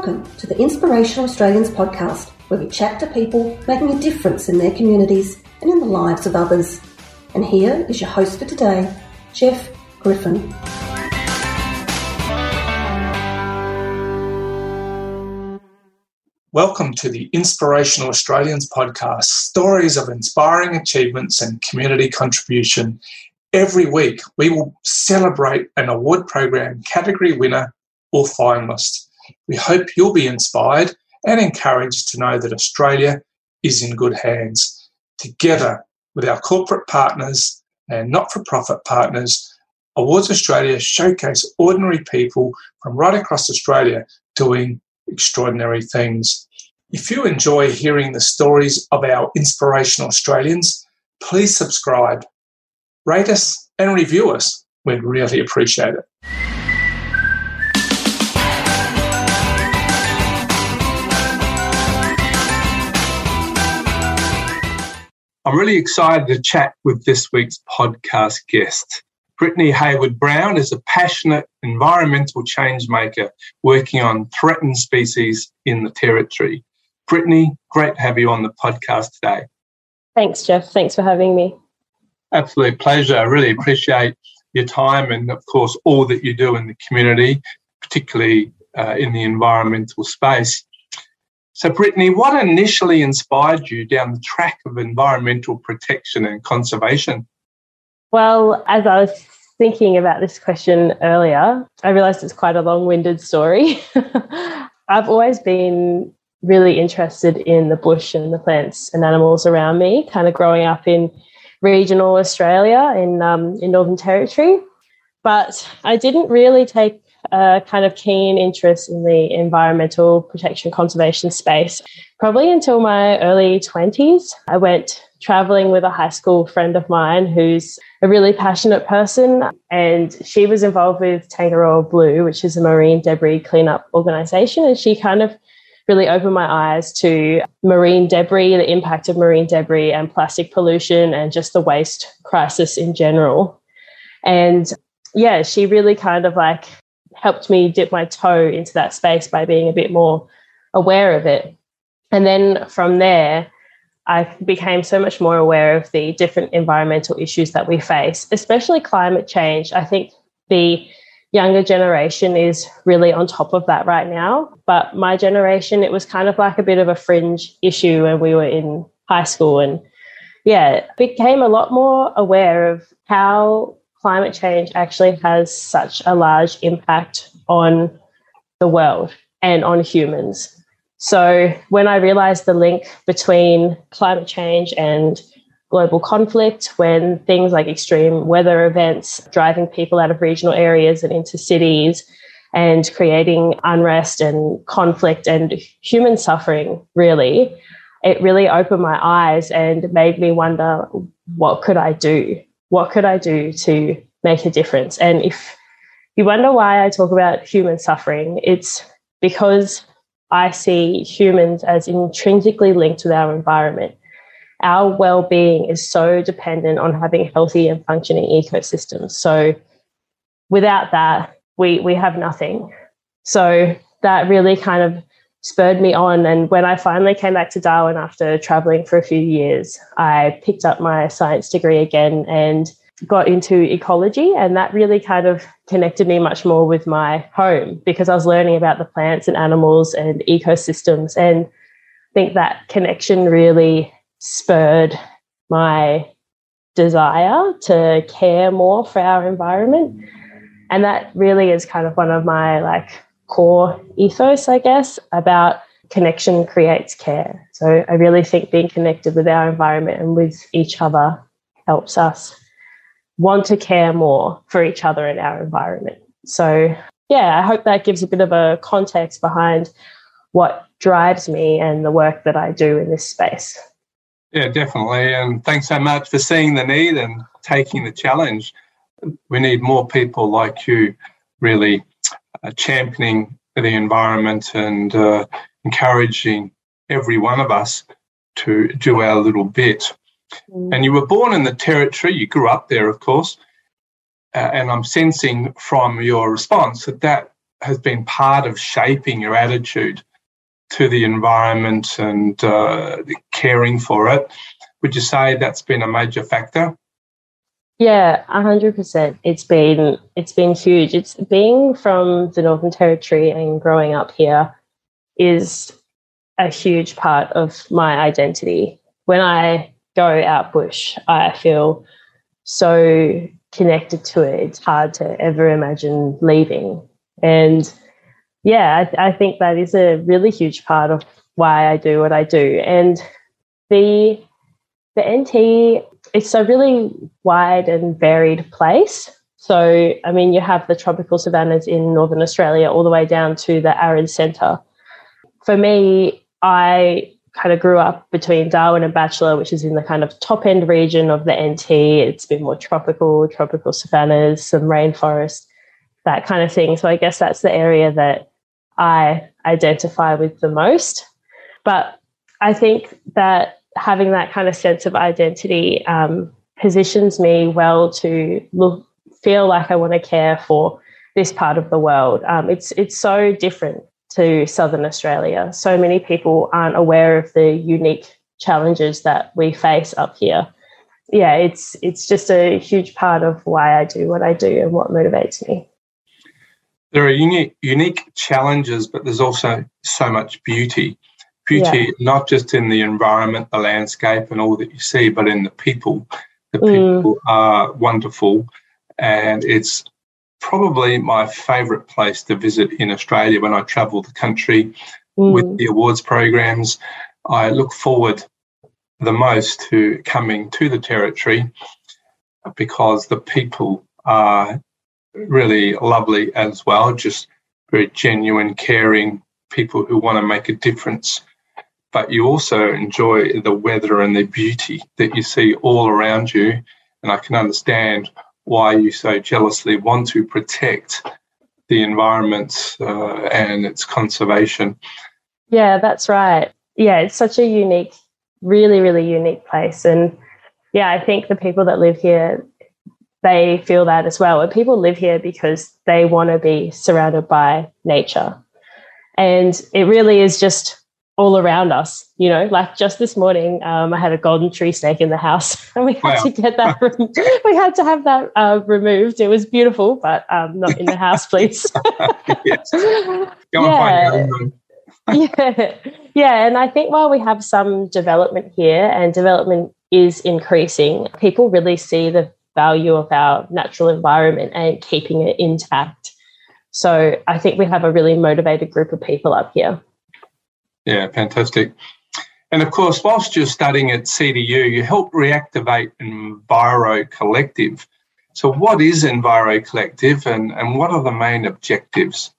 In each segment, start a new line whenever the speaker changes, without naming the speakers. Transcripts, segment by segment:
Welcome to the Inspirational Australians podcast, where we chat to people making a difference in their communities and in the lives of others. And here is your host for today, Jeff Griffin.
Welcome to the Inspirational Australians podcast stories of inspiring achievements and community contribution. Every week, we will celebrate an award program category winner or finalist. We hope you'll be inspired and encouraged to know that Australia is in good hands. Together with our corporate partners and not for profit partners, Awards Australia showcase ordinary people from right across Australia doing extraordinary things. If you enjoy hearing the stories of our inspirational Australians, please subscribe, rate us, and review us. We'd really appreciate it. I'm really excited to chat with this week's podcast guest. Brittany Hayward Brown is a passionate environmental change maker working on threatened species in the Territory. Brittany, great to have you on the podcast today.
Thanks, Jeff. Thanks for having me.
Absolute pleasure. I really appreciate your time and, of course, all that you do in the community, particularly uh, in the environmental space. So, Brittany, what initially inspired you down the track of environmental protection and conservation?
Well, as I was thinking about this question earlier, I realized it's quite a long winded story. I've always been really interested in the bush and the plants and animals around me, kind of growing up in regional Australia in, um, in Northern Territory. But I didn't really take a kind of keen interest in the environmental protection conservation space. Probably until my early 20s, I went traveling with a high school friend of mine who's a really passionate person, and she was involved with Tangaroa Blue, which is a marine debris cleanup organization, and she kind of really opened my eyes to marine debris, the impact of marine debris and plastic pollution and just the waste crisis in general. And yeah, she really kind of like helped me dip my toe into that space by being a bit more aware of it. And then from there, I became so much more aware of the different environmental issues that we face, especially climate change. I think the younger generation is really on top of that right now. But my generation, it was kind of like a bit of a fringe issue when we were in high school. And yeah, became a lot more aware of how climate change actually has such a large impact on the world and on humans. So when I realized the link between climate change and global conflict, when things like extreme weather events driving people out of regional areas and into cities and creating unrest and conflict and human suffering, really, it really opened my eyes and made me wonder what could I do? What could I do to make a difference? And if you wonder why I talk about human suffering, it's because I see humans as intrinsically linked with our environment. Our well being is so dependent on having healthy and functioning ecosystems. So without that, we, we have nothing. So that really kind of spurred me on. And when I finally came back to Darwin after traveling for a few years, I picked up my science degree again and got into ecology. And that really kind of connected me much more with my home because I was learning about the plants and animals and ecosystems. And I think that connection really spurred my desire to care more for our environment. And that really is kind of one of my like core ethos, I guess, about connection creates care. So I really think being connected with our environment and with each other helps us want to care more for each other and our environment. So, yeah, I hope that gives a bit of a context behind what drives me and the work that I do in this space.
Yeah, definitely. And thanks so much for seeing the need and taking the challenge. We need more people like you really championing the environment and uh, encouraging every one of us to do our little bit. Mm. And you were born in the territory, you grew up there, of course. Uh, and I'm sensing from your response that that has been part of shaping your attitude to the environment and uh, caring for it. Would you say that's been a major factor?
Yeah, hundred percent. It's been it's been huge. It's being from the Northern Territory and growing up here is a huge part of my identity. When I go out bush, I feel so connected to it. It's hard to ever imagine leaving. And yeah, I, I think that is a really huge part of why I do what I do. And the the NT it's a really wide and varied place. So, I mean, you have the tropical savannas in northern Australia all the way down to the arid centre. For me, I kind of grew up between Darwin and Batchelor, which is in the kind of top end region of the NT. It's been more tropical, tropical savannas, some rainforest, that kind of thing. So I guess that's the area that I identify with the most. But I think that having that kind of sense of identity um, positions me well to look, feel like I want to care for this part of the world. Um, it's it's so different to Southern Australia. So many people aren't aware of the unique challenges that we face up here. Yeah, it's it's just a huge part of why I do what I do and what motivates me.
There are unique unique challenges, but there's also so much beauty. Beauty yeah. not just in the environment, the landscape, and all that you see, but in the people. The people mm. are wonderful, and it's probably my favourite place to visit in Australia when I travel the country mm. with the awards programs. I look forward the most to coming to the territory because the people are really lovely as well, just very genuine, caring people who want to make a difference. But you also enjoy the weather and the beauty that you see all around you. And I can understand why you so jealously want to protect the environment uh, and its conservation.
Yeah, that's right. Yeah, it's such a unique, really, really unique place. And yeah, I think the people that live here, they feel that as well. And people live here because they want to be surrounded by nature. And it really is just all around us. You know, like just this morning, um, I had a golden tree snake in the house, and we had wow. to get that. we had to have that uh, removed. It was beautiful, but um, not in the house, please. yes. Yeah. yeah, yeah, and I think while we have some development here, and development is increasing, people really see the value of our natural environment and keeping it intact. So I think we have a really motivated group of people up here.
Yeah, fantastic. And of course, whilst you're studying at CDU, you help reactivate Enviro Collective. So, what is Enviro Collective and, and what are the main objectives?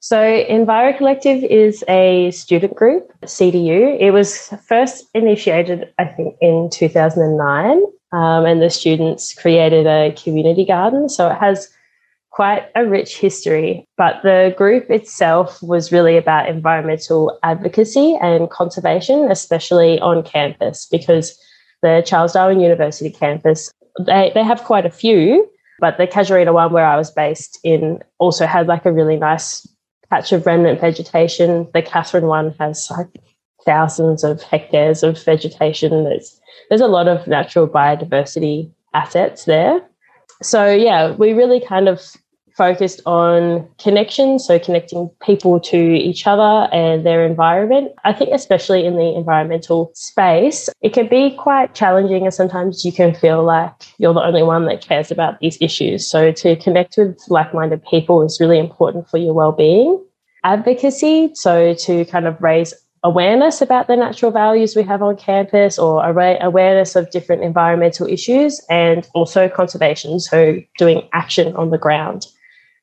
So, Enviro Collective is a student group, CDU. It was first initiated, I think, in 2009, um, and the students created a community garden. So, it has quite a rich history, but the group itself was really about environmental advocacy and conservation, especially on campus, because the Charles Darwin University campus, they, they have quite a few, but the Casuarina one where I was based in also had like a really nice patch of remnant vegetation. The Katherine one has like thousands of hectares of vegetation. There's there's a lot of natural biodiversity assets there. So yeah, we really kind of focused on connection, so connecting people to each other and their environment. I think, especially in the environmental space, it can be quite challenging, and sometimes you can feel like you're the only one that cares about these issues. So, to connect with like minded people is really important for your well being. Advocacy, so to kind of raise awareness about the natural values we have on campus or awareness of different environmental issues and also conservation, so doing action on the ground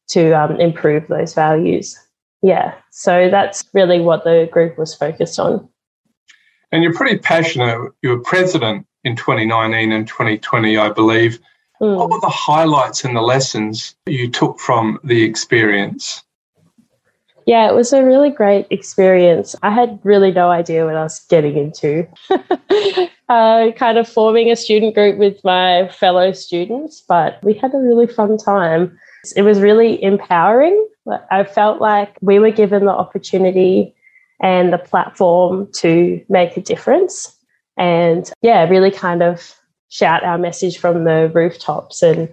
to um, improve those values. Yeah, so that's really what the group was focused on.
And you're pretty passionate. You were president in 2019 and 2020, I believe. Mm. What were the highlights and the lessons you took from the experience?
Yeah, it was a really great experience. I had really no idea what I was getting into. uh, kind of forming a student group with my fellow students, but we had a really fun time. It was really empowering. I felt like we were given the opportunity and the platform to make a difference. And yeah, really kind of shout our message from the rooftops and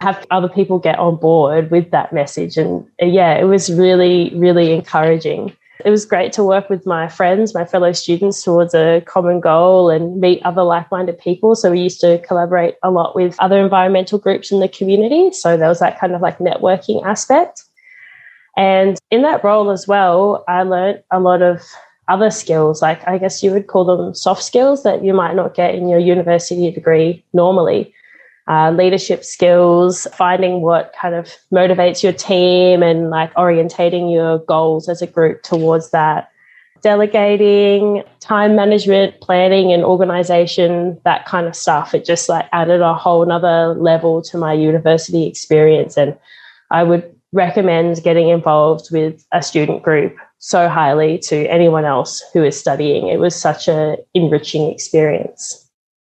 have other people get on board with that message. And yeah, it was really, really encouraging. It was great to work with my friends, my fellow students towards a common goal and meet other like minded people. So we used to collaborate a lot with other environmental groups in the community. So there was that kind of like networking aspect. And in that role as well, I learned a lot of other skills, like I guess you would call them soft skills that you might not get in your university degree normally. Uh, leadership skills, finding what kind of motivates your team and like orientating your goals as a group towards that. Delegating, time management, planning and organization, that kind of stuff. It just like added a whole nother level to my university experience. And I would recommend getting involved with a student group so highly to anyone else who is studying. It was such an enriching experience.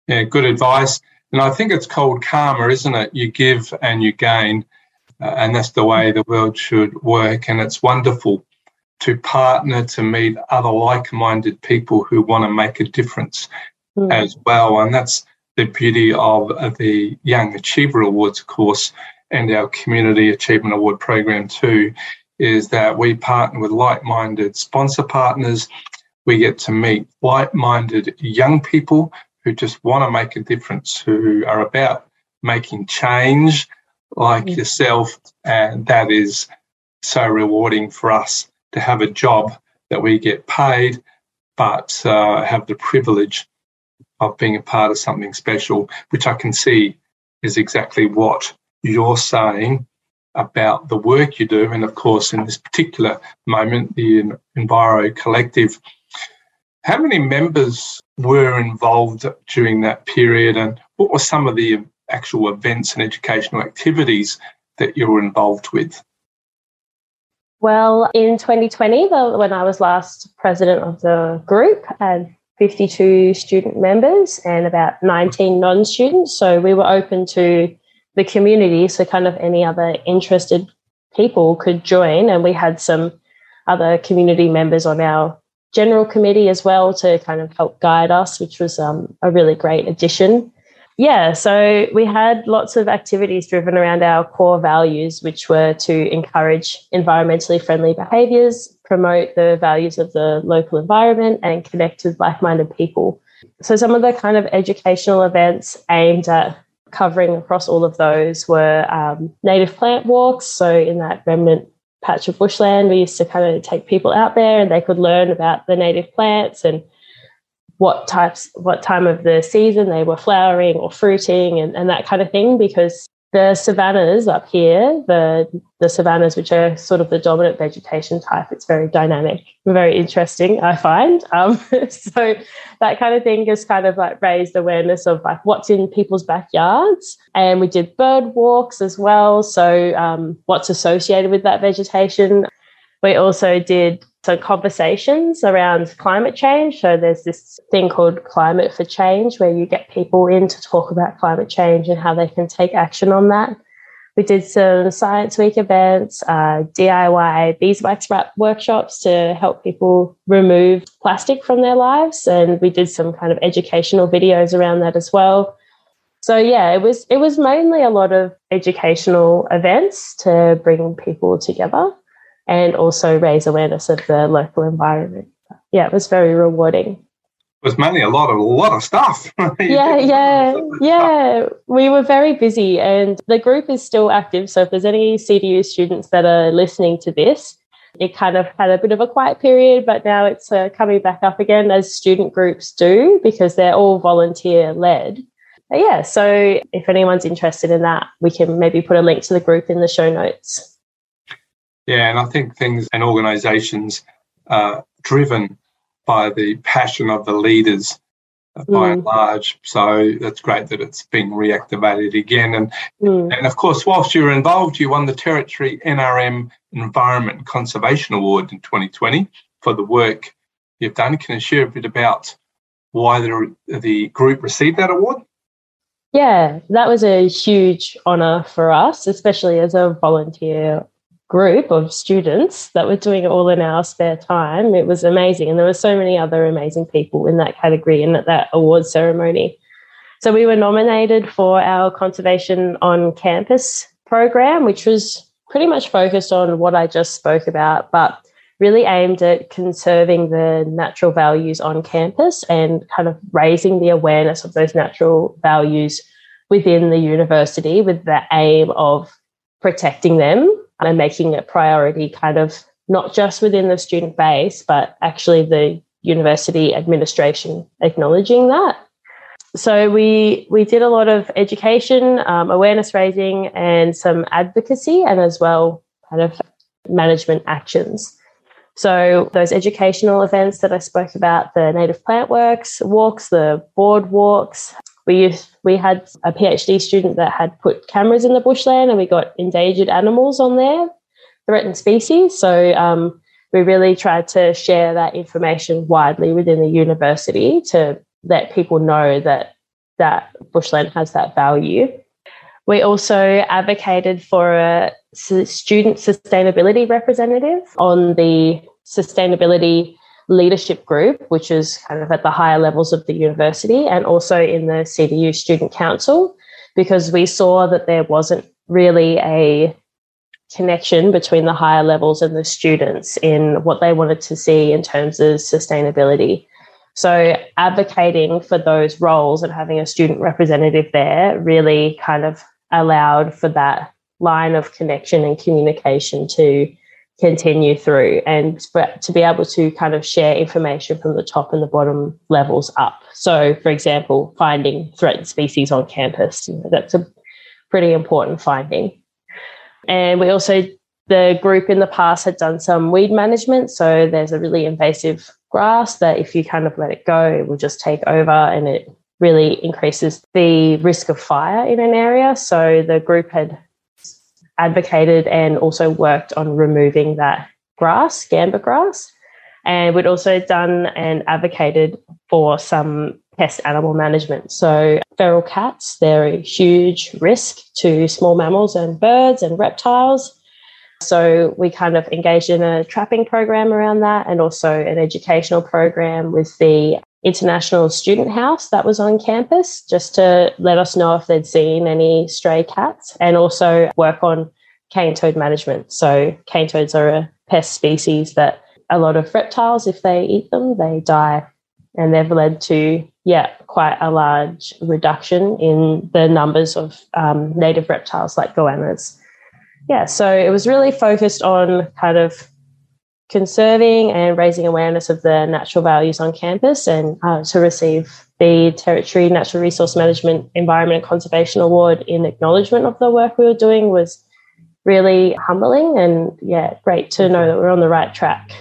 Yeah, good advice. And I think it's called karma, isn't it? You give and you gain. Uh, and that's the way the world should work. And it's wonderful to partner to meet other like minded people who want to make a difference mm. as well. And that's the beauty of, of the Young Achiever Awards, of course, and our Community Achievement Award program too, is that we partner with like minded sponsor partners. We get to meet like minded young people who just want to make a difference, who are about making change like mm-hmm. yourself. And that is so rewarding for us to have a job that we get paid, but uh, have the privilege of being a part of something special, which I can see is exactly what you're saying about the work you do, and of course, in this particular moment, the Enviro Collective. How many members were involved during that period, and what were some of the actual events and educational activities that you were involved with?
Well, in 2020, when I was last president of the group, had 52 student members and about 19 non students. So we were open to the community, so kind of any other interested people could join. And we had some other community members on our general committee as well to kind of help guide us, which was um, a really great addition. Yeah, so we had lots of activities driven around our core values, which were to encourage environmentally friendly behaviours, promote the values of the local environment, and connect with like minded people. So, some of the kind of educational events aimed at covering across all of those were um, native plant walks. So in that remnant patch of bushland, we used to kind of take people out there and they could learn about the native plants and what types, what time of the season they were flowering or fruiting and, and that kind of thing because the savannas up here, the the savannas, which are sort of the dominant vegetation type, it's very dynamic, very interesting. I find um, so that kind of thing has kind of like raised awareness of like what's in people's backyards, and we did bird walks as well. So um, what's associated with that vegetation. We also did some conversations around climate change. So there's this thing called Climate for Change, where you get people in to talk about climate change and how they can take action on that. We did some Science Week events, uh, DIY beeswax wrap workshops to help people remove plastic from their lives, and we did some kind of educational videos around that as well. So yeah, it was it was mainly a lot of educational events to bring people together and also raise awareness of the local environment. Yeah, it was very rewarding.
It was mainly a lot of a lot of stuff.
yeah, yeah, yeah. We were very busy, and the group is still active. So if there's any CDU students that are listening to this, it kind of had a bit of a quiet period, but now it's uh, coming back up again as student groups do because they're all volunteer led. Yeah, so if anyone's interested in that, we can maybe put a link to the group in the show notes.
Yeah, and I think things and organisations are driven by the passion of the leaders uh, by mm. and large. So that's great that it's being reactivated again. And mm. and of course, whilst you were involved, you won the Territory NRM Environment Conservation Award in 2020 for the work you've done. Can you share a bit about why the the group received that award?
Yeah, that was a huge honour for us, especially as a volunteer group of students that were doing it all in our spare time. It was amazing. And there were so many other amazing people in that category and at that award ceremony. So we were nominated for our Conservation on Campus program, which was pretty much focused on what I just spoke about, but really aimed at conserving the natural values on campus and kind of raising the awareness of those natural values within the university with the aim of protecting them and making it priority kind of not just within the student base, but actually the university administration acknowledging that. So we we did a lot of education, um, awareness raising, and some advocacy, and as well kind of management actions. So those educational events that I spoke about, the Native Plant Works walks, the board walks, we used, we had a PhD student that had put cameras in the bushland and we got endangered animals on there, threatened species. So um, we really tried to share that information widely within the university to let people know that that bushland has that value. We also advocated for a student sustainability representative on the sustainability leadership group, which is kind of at the higher levels of the university, and also in the CDU Student Council, because we saw that there wasn't really a connection between the higher levels and the students in what they wanted to see in terms of sustainability. So, advocating for those roles and having a student representative there really kind of allowed for that line of connection and communication to continue through and to be able to kind of share information from the top and the bottom levels up. So, for example, finding threatened species on campus, that's a pretty important finding. And we also, the group in the past had done some weed management. So, there's a really invasive grass that if you kind of let it go, it will just take over and it really increases the risk of fire in an area. So, the group had advocated and also worked on removing that grass, gamba grass. And we'd also done and advocated for some pest animal management. So, feral cats, they're a huge risk to small mammals and birds and reptiles. So, we kind of engaged in a trapping program around that and also an educational program with the International Student House that was on campus just to let us know if they'd seen any stray cats and also work on cane toad management. So, cane toads are a pest species that a lot of reptiles, if they eat them, they die. And they've led to, yeah, quite a large reduction in the numbers of um, native reptiles like goannas. Yeah, so it was really focused on kind of conserving and raising awareness of the natural values on campus and uh, to receive the Territory Natural Resource Management Environment and Conservation Award in acknowledgement of the work we were doing was really humbling and yeah, great to know that we're on the right track.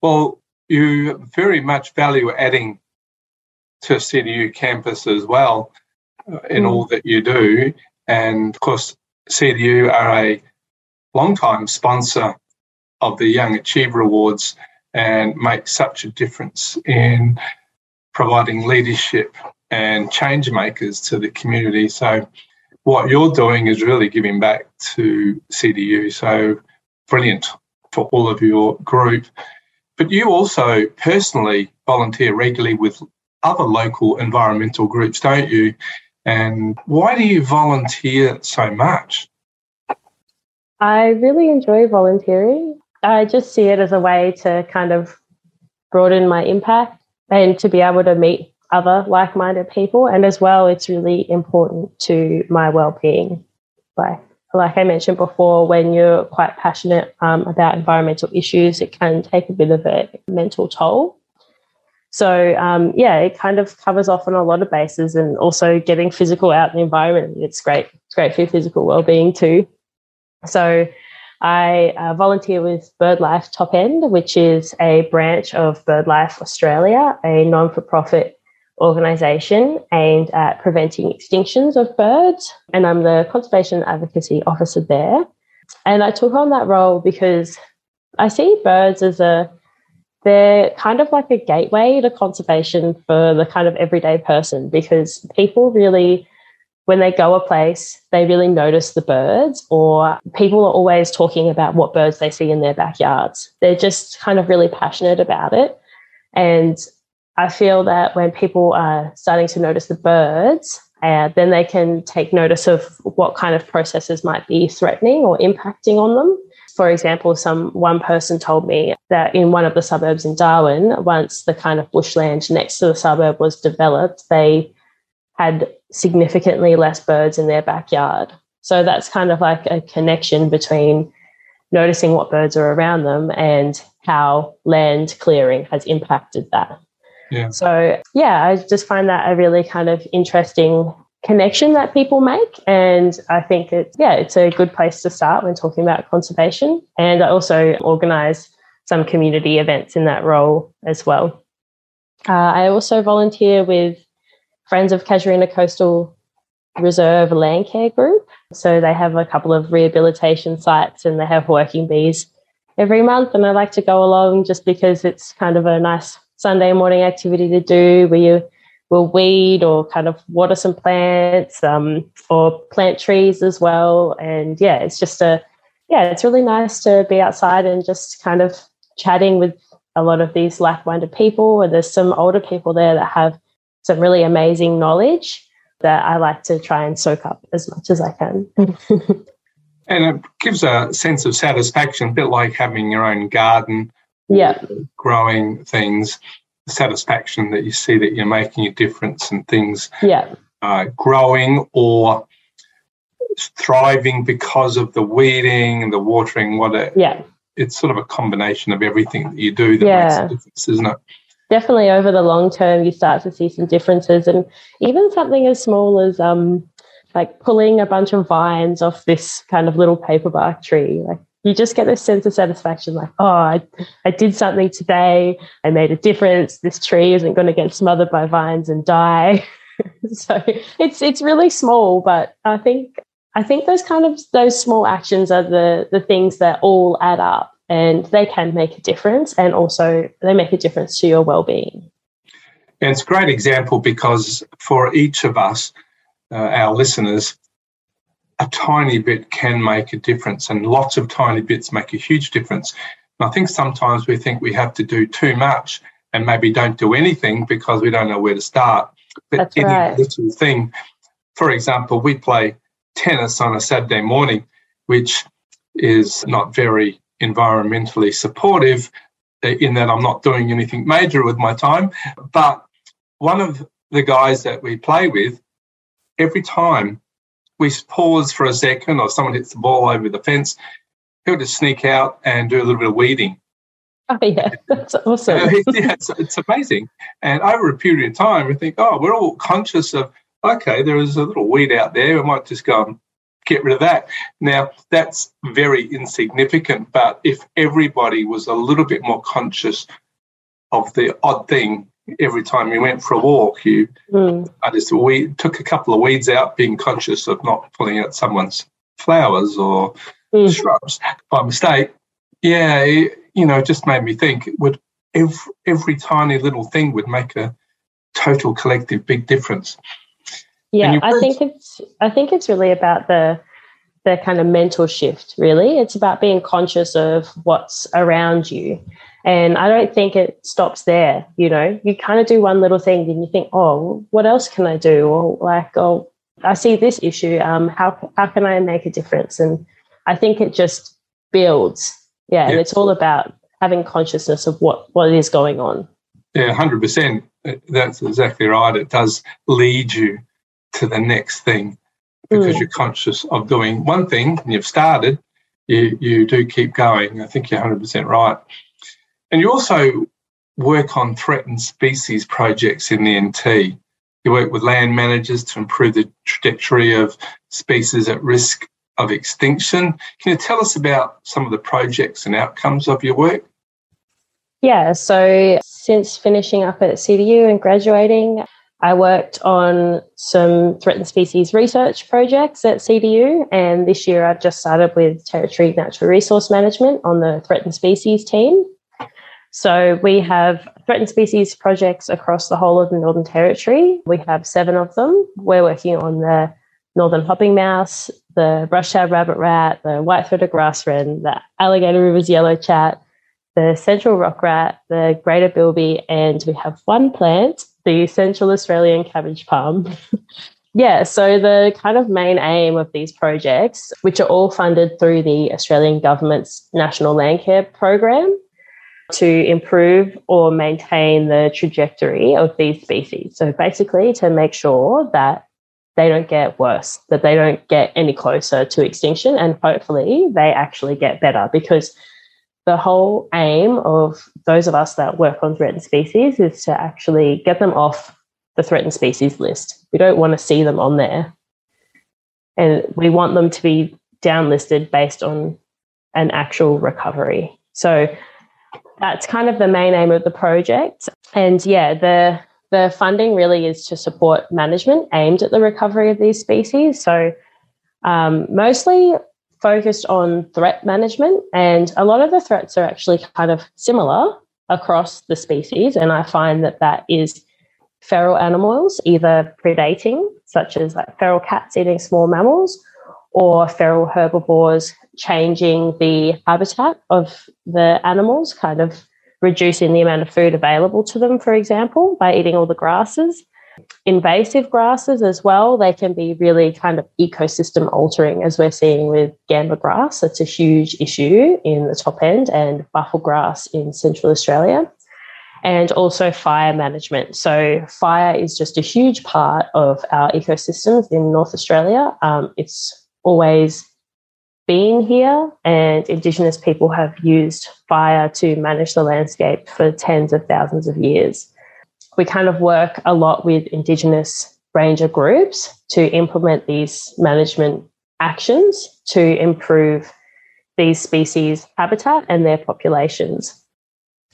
Well, you very much value adding to CDU campus as well uh, in mm. all that you do. And of course, CDU are a long-time sponsor of the Young Achiever Awards and make such a difference in providing leadership and change makers to the community. So, what you're doing is really giving back to CDU. So, brilliant for all of your group. But you also personally volunteer regularly with other local environmental groups, don't you? And why do you volunteer so much?
I really enjoy volunteering. I just see it as a way to kind of broaden my impact and to be able to meet other like minded people. And as well, it's really important to my well being. Like, like I mentioned before, when you're quite passionate um, about environmental issues, it can take a bit of a mental toll. So, um, yeah, it kind of covers off on a lot of bases and also getting physical out in the environment. It's great. It's great for your physical well being too. So, I uh, volunteer with BirdLife Top End, which is a branch of BirdLife Australia, a non for profit organisation aimed at preventing extinctions of birds. And I'm the conservation advocacy officer there. And I took on that role because I see birds as a they're kind of like a gateway to conservation for the kind of everyday person because people really when they go a place, they really notice the birds, or people are always talking about what birds they see in their backyards. They're just kind of really passionate about it. And I feel that when people are starting to notice the birds, uh, then they can take notice of what kind of processes might be threatening or impacting on them. For example, some one person told me that in one of the suburbs in Darwin, once the kind of bushland next to the suburb was developed, they had significantly less birds in their backyard. So that's kind of like a connection between noticing what birds are around them and how land clearing has impacted that.
Yeah.
So, yeah, I just find that a really kind of interesting connection that people make. And I think it's, yeah, it's a good place to start when talking about conservation. And I also organise some community events in that role as well. Uh, I also volunteer with Friends of Casuarina Coastal Reserve Land Care Group. So they have a couple of rehabilitation sites and they have working bees every month. And I like to go along just because it's kind of a nice Sunday morning activity to do where you will weed or kind of water some plants um, or plant trees as well. And yeah, it's just a, yeah, it's really nice to be outside and just kind of chatting with a lot of these like minded people. And there's some older people there that have some really amazing knowledge that I like to try and soak up as much as I can.
and it gives a sense of satisfaction, a bit like having your own garden
yeah
growing things satisfaction that you see that you're making a difference and things
yeah
uh, growing or thriving because of the weeding and the watering what it,
yeah
it's sort of a combination of everything that you do that
yeah.
makes a difference isn't it
definitely over the long term you start to see some differences and even something as small as um like pulling a bunch of vines off this kind of little paperbark tree like you just get this sense of satisfaction like, oh, I, I did something today. I made a difference. This tree isn't going to get smothered by vines and die. so it's it's really small, but I think I think those kind of those small actions are the the things that all add up and they can make a difference and also they make a difference to your well-being.
And it's a great example because for each of us, uh, our listeners, a tiny bit can make a difference, and lots of tiny bits make a huge difference. And I think sometimes we think we have to do too much and maybe don't do anything because we don't know where to start.
But That's any right.
little thing, for example, we play tennis on a Saturday morning, which is not very environmentally supportive in that I'm not doing anything major with my time. But one of the guys that we play with, every time we pause for a second or someone hits the ball over the fence, he'll just sneak out and do a little bit of weeding.
Oh, yeah, that's awesome. Uh,
yeah, it's, it's amazing. And over a period of time, we think, oh, we're all conscious of, okay, there is a little weed out there. We might just go and get rid of that. Now, that's very insignificant, but if everybody was a little bit more conscious of the odd thing every time we went for a walk, you mm. I just we took a couple of weeds out, being conscious of not pulling out someone's flowers or mm. shrubs by mistake. Yeah, it, you know, it just made me think would every, every tiny little thing would make a total collective big difference.
Yeah, I think it's I think it's really about the the kind of mental shift, really. It's about being conscious of what's around you and I don't think it stops there. You know, you kind of do one little thing and you think, oh, what else can I do? Or like, oh, I see this issue. Um, how how can I make a difference? And I think it just builds. Yeah, and it's all about having consciousness of what what is going on.
Yeah, hundred percent. That's exactly right. It does lead you to the next thing because mm. you're conscious of doing one thing and you've started. You you do keep going. I think you're hundred percent right. And you also work on threatened species projects in the NT. You work with land managers to improve the trajectory of species at risk of extinction. Can you tell us about some of the projects and outcomes of your work?
Yeah, so since finishing up at CDU and graduating, I worked on some threatened species research projects at CDU, and this year I've just started with Territory Natural Resource Management on the threatened species team. So we have threatened species projects across the whole of the Northern Territory. We have seven of them. We're working on the northern hopping mouse, the brush-tailed rabbit rat, the white-throated grass wren, the alligator rivers yellow chat, the central rock rat, the greater bilby, and we have one plant, the Central Australian cabbage palm. yeah, so the kind of main aim of these projects, which are all funded through the Australian government's National Landcare Program, to improve or maintain the trajectory of these species. So basically, to make sure that they don't get worse, that they don't get any closer to extinction, and hopefully they actually get better because the whole aim of those of us that work on threatened species is to actually get them off the threatened species list. We don't want to see them on there. And we want them to be downlisted based on an actual recovery. So that's kind of the main aim of the project. And yeah, the the funding really is to support management aimed at the recovery of these species. So um, mostly focused on threat management, and a lot of the threats are actually kind of similar across the species. And I find that that is feral animals either predating, such as like feral cats eating small mammals, or feral herbivores changing the habitat of the animals, kind of reducing the amount of food available to them, for example, by eating all the grasses invasive grasses as well, they can be really kind of ecosystem altering, as we're seeing with gamba grass. It's a huge issue in the top end and buffel grass in Central Australia. And also fire management. So, fire is just a huge part of our ecosystems in North Australia. Um, it's always been here, and Indigenous people have used fire to manage the landscape for tens of thousands of years we kind of work a lot with Indigenous ranger groups to implement these management actions to improve these species' habitat and their populations.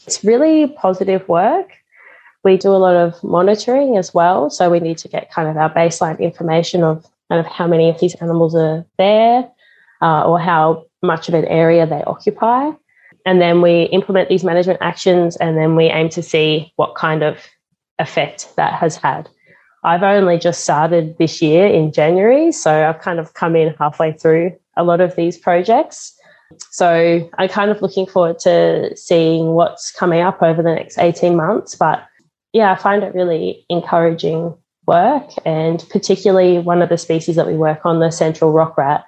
It's really positive work. We do a lot of monitoring as well. So we need to get kind of our baseline information of kind of how many of these animals are there uh, or how much of an area they occupy. And then we implement these management actions and then we aim to see what kind of effect that has had. I've only just started this year in January, so I've kind of come in halfway through a lot of these projects. So I'm kind of looking forward to seeing what's coming up over the next 18 months. But yeah, I find it really encouraging work. And particularly one of the species that we work on, the central rock rat,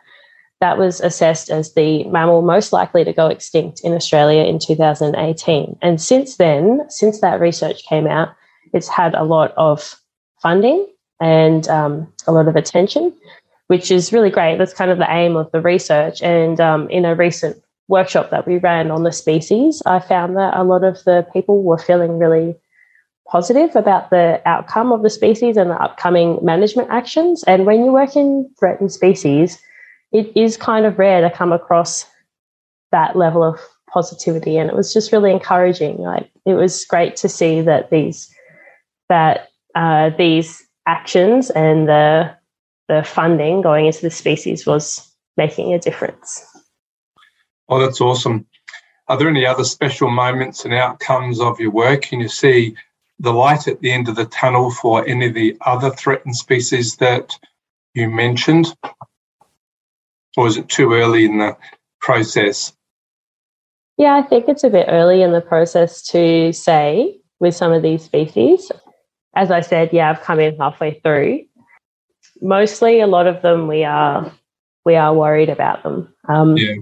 that was assessed as the mammal most likely to go extinct in Australia in 2018. And since then, since that research came out, it's had a lot of funding and um, a lot of attention, which is really great. That's kind of the aim of the research. And um, in a recent workshop that we ran on the species, I found that a lot of the people were feeling really positive about the outcome of the species and the upcoming management actions. And when you work in threatened species, it is kind of rare to come across that level of positivity. And it was just really encouraging. Like it was great to see that these that uh, these actions and the the funding going into the species was making a difference.
Oh, that's awesome. Are there any other special moments and outcomes of your work? Can you see the light at the end of the tunnel for any of the other threatened species that you mentioned? Or is it too early in the process?
Yeah, I think it's a bit early in the process to say with some of these species as I said, yeah, I've come in halfway through. Mostly, a lot of them we are we are worried about them. Um, yeah.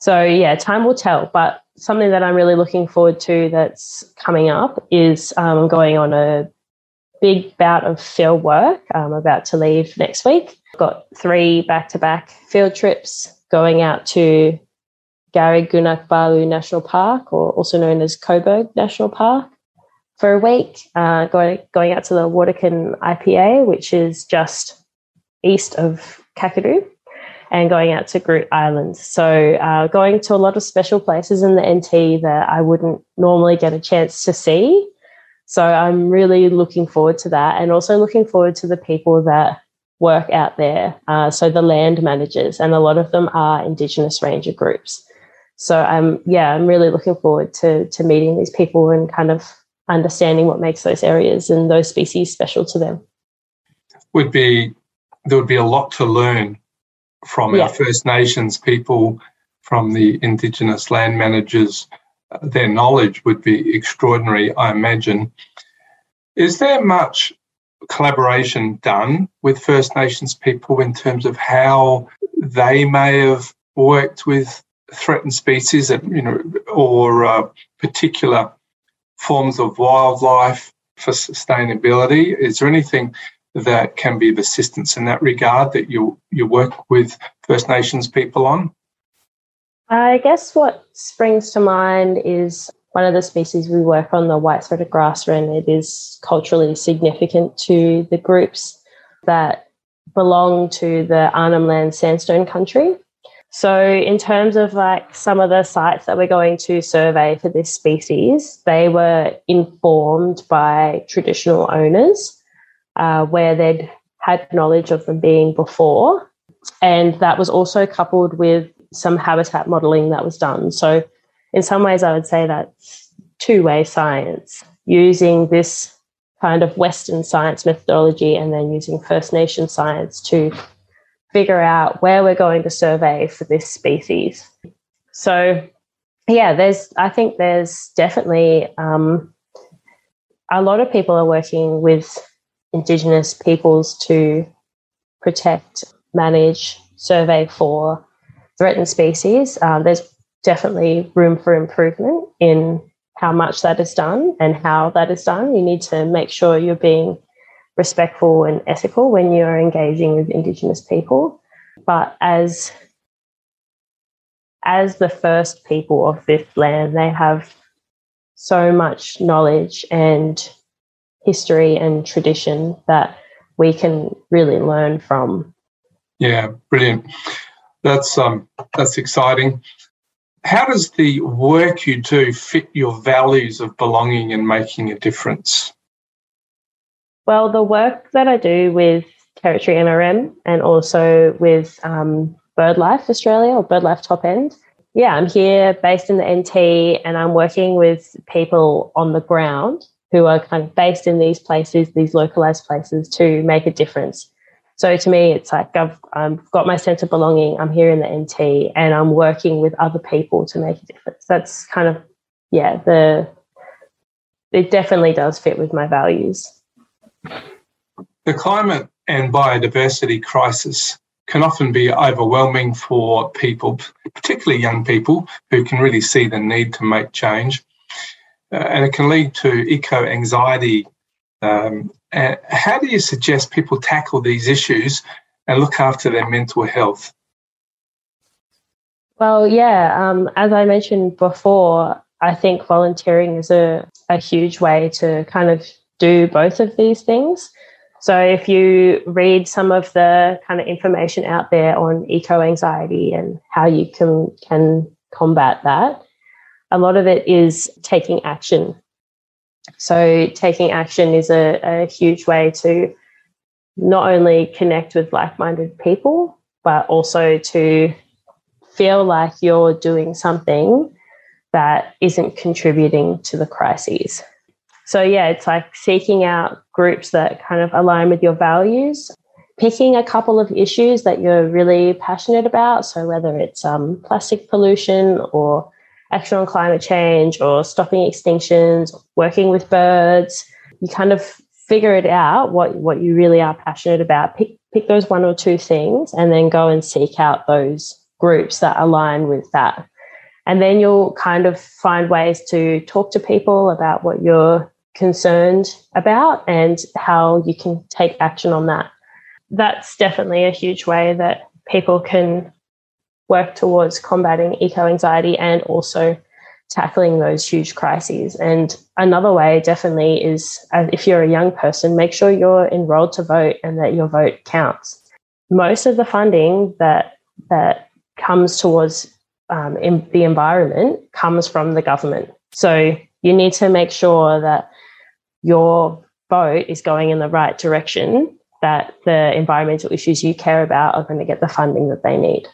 So yeah, time will tell. But something that I'm really looking forward to that's coming up is um, going on a big bout of field work. I'm about to leave next week. I've got three back-to-back field trips going out to Gari Balu National Park, or also known as Cobourg National Park, for a week, uh, going going out to the Warddeken IPA, which is just east of Kakadu, and going out to Groote Eylandt. So uh, going to a lot of special places in the NT that I wouldn't normally get a chance to see. So I'm really looking forward to that, and also looking forward to the people that work out there. Uh, so the land managers, and a lot of them are Indigenous ranger groups. So I'm yeah, I'm really looking forward to to meeting these people and kind of understanding what makes those areas and those species special to them.
Would be there would be a lot to learn from yeah. our First Nations people, from the Indigenous land managers. Their knowledge would be extraordinary, I imagine. Is there much collaboration done with First Nations people in terms of how they may have worked with threatened species, you know, or uh, particular forms of wildlife for sustainability? Is there anything that can be of assistance in that regard that you you work with First Nations people on?
I guess what springs to mind is one of the species we work on, the white throated grass wren. It is culturally significant to the groups that belong to the Arnhem Land sandstone country. So, in terms of like some of the sites that we're going to survey for this species, they were informed by traditional owners uh, where they'd had knowledge of them being before. And that was also coupled with some habitat modeling that was done. So, in some ways, I would say that's two way science using this kind of Western science methodology and then using First Nation science to figure out where we're going to survey for this species. So, yeah, there's, I think there's definitely um, a lot of people are working with Indigenous peoples to protect, manage, survey for threatened species. Um, there's definitely room for improvement in how much that is done and how that is done. You need to make sure you're being respectful and ethical when you're engaging with Indigenous people. But as as the first people of this land, they have so much knowledge and history and tradition that we can really learn from.
Yeah, brilliant. That's um that's exciting. How does the work you do fit your values of belonging and making a difference?
Well, the work that I do with Territory NRM and also with um, BirdLife Australia or BirdLife Top End. Yeah, I'm here based in the NT and I'm working with people on the ground who are kind of based in these places, these localized places to make a difference. So to me, it's like I've, I've got my sense of belonging. I'm here in the NT and I'm working with other people to make a difference. That's kind of, yeah, the, it definitely does fit with my values.
The climate and biodiversity crisis can often be overwhelming for people, particularly young people who can really see the need to make change. Uh, and it can lead to eco anxiety. Um, how do you suggest people tackle these issues and look after their mental health?
Well, yeah, um, as I mentioned before, I think volunteering is a, a huge way to kind of do both of these things. So if you read some of the kind of information out there on eco anxiety and how you can can combat that, a lot of it is taking action. So taking action is a, a huge way to not only connect with like-minded people, but also to feel like you're doing something that isn't contributing to the crises. So, yeah, it's like seeking out groups that kind of align with your values, picking a couple of issues that you're really passionate about. So, whether it's um, plastic pollution or action on climate change or stopping extinctions, working with birds, you kind of figure it out what, what you really are passionate about. Pick, pick those one or two things and then go and seek out those groups that align with that. And then you'll kind of find ways to talk to people about what you're concerned about and how you can take action on that. That's definitely a huge way that people can work towards combating eco anxiety and also tackling those huge crises. And another way, definitely, is if you're a young person, make sure you're enrolled to vote and that your vote counts. Most of the funding that that comes towards um, the environment comes from the government. So you need to make sure that your vote is going in the right direction, that the environmental issues you care about are going to get the funding that they need.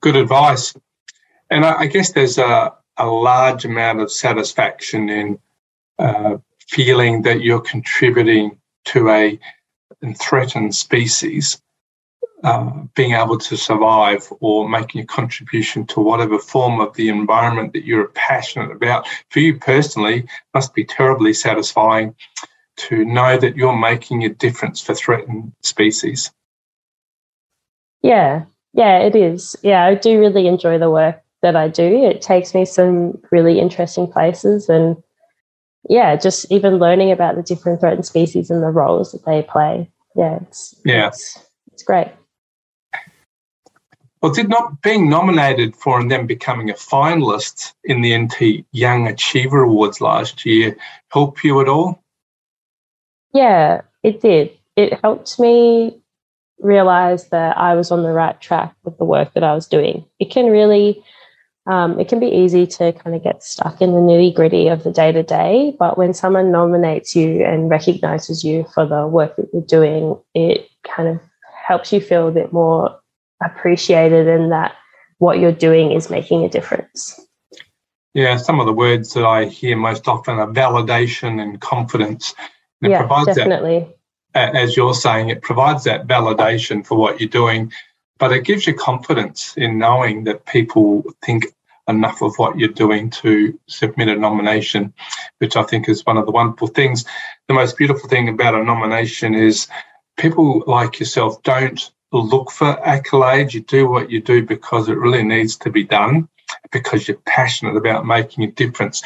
Good advice. And I, I guess there's a, a large amount of satisfaction in uh, feeling that you're contributing to a threatened species uh, being able to survive or making a contribution to whatever form of the environment that you're passionate about. For you personally, must be terribly satisfying to know that you're making a difference for threatened species.
Yeah, yeah, it is. Yeah, I do really enjoy the work that I do. It takes me some really interesting places and yeah, just even learning about the different threatened species and the roles that they play. Yeah, it's
yeah,
it's, it's great.
Well, did not being nominated for and then becoming a finalist in the NT Young Achiever Awards last year help you at all?
Yeah, it did. It helped me realize that I was on the right track with the work that I was doing. It can really, um, it can be easy to kind of get stuck in the nitty gritty of the day to day. But when someone nominates you and recognizes you for the work that you're doing, it kind of helps you feel a bit more appreciated and that what you're doing is making a difference.
Yeah, some of the words that I hear most often are validation and confidence.
And yeah, definitely.
That, as you're saying, it provides that validation for what you're doing, but it gives you confidence in knowing that people think enough of what you're doing to submit a nomination, which I think is one of the wonderful things. The most beautiful thing about a nomination is people like yourself don't look for accolades. You do what you do because it really needs to be done, because you're passionate about making a difference.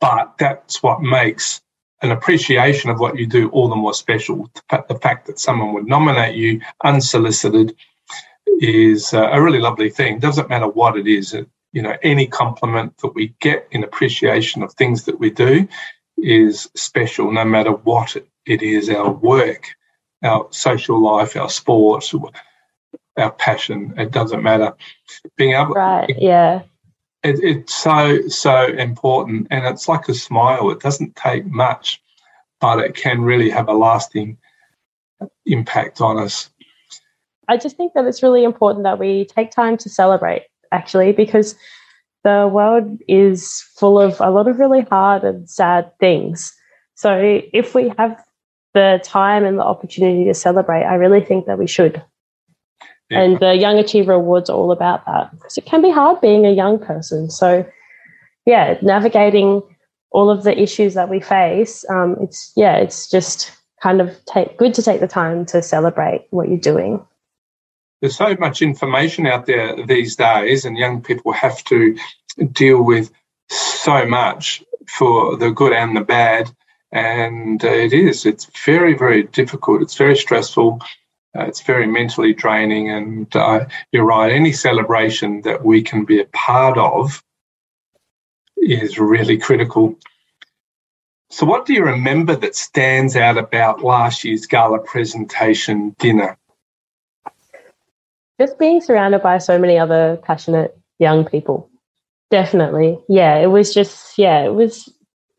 But that's what makes an appreciation of what you do all the more special. The fact that someone would nominate you unsolicited is a really lovely thing. Doesn't matter what it is. You know, any compliment that we get in appreciation of things that we do is special, no matter what it is, our work our social life, our sports, our passion. It doesn't matter. Being able,
right? Yeah.
It, it's so so important, and it's like a smile. It doesn't take much, but it can really have a lasting impact on us.
I just think that it's really important that we take time to celebrate, actually, because the world is full of a lot of really hard and sad things. So if we have the time and the opportunity to celebrate, I really think that we should. Yeah. And the Young Achiever Awards are all about that because it can be hard being a young person. So, yeah, navigating all of the issues that we face, um, it's yeah, it's just kind of take good to take the time to celebrate what you're doing.
There's so much information out there these days, and young people have to deal with so much for the good and the bad. And uh, it is, it's very, very difficult. It's very stressful. Uh, it's very mentally draining. And uh, you're right, any celebration that we can be a part of is really critical. So, what do you remember that stands out about last year's gala presentation dinner?
Just being surrounded by so many other passionate young people. Definitely. Yeah, it was just, yeah, it was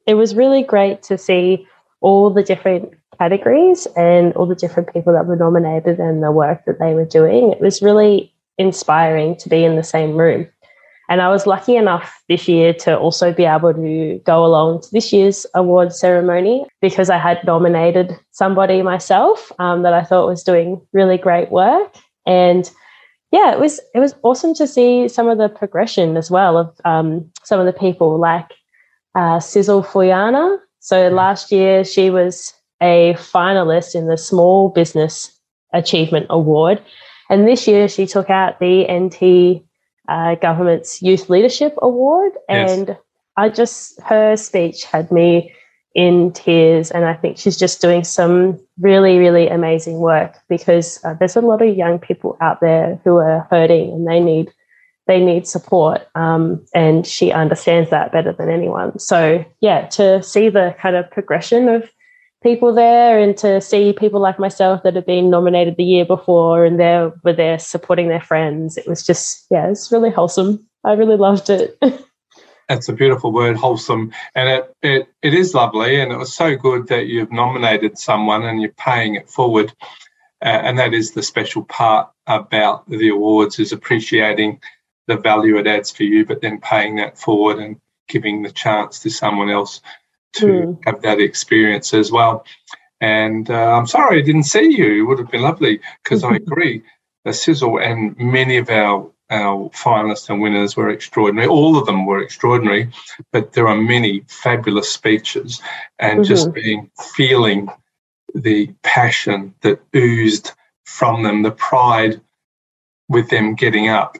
it was really great to see all the different categories and all the different people that were nominated and the work that they were doing. It was really inspiring to be in the same room. And I was lucky enough this year to also be able to go along to this year's award ceremony because I had nominated somebody myself um, that I thought was doing really great work. And yeah, it was it was awesome to see some of the progression as well of um, some of the people like uh, Sizzle Fuyana. So last year she was a finalist in the Small Business Achievement Award. And this year she took out the NT uh, government's Youth Leadership Award. And yes. I just, her speech had me in tears. And I think she's just doing some really, really amazing work because uh, there's a lot of young people out there who are hurting and they need they need support. Um, and she understands that better than anyone. So, yeah, to see the kind of progression of people there and to see people like myself that have been nominated the year before and they were there supporting their friends, it was just, yeah, it's really wholesome. I really loved it.
That's a beautiful word, wholesome. And it, it, it is lovely. And it was so good that you've nominated someone and you're paying it forward. Uh, and that is the special part about the awards is appreciating the value it adds for you, but then paying that forward and giving the chance to someone else to mm. have that experience as well. And uh, I'm sorry I didn't see you. It would have been lovely because I agree. The sizzle and many of our our finalists and winners were extraordinary. All of them were extraordinary, but there are many fabulous speeches, and mm-hmm. just being feeling the passion that oozed from them, the pride with them getting up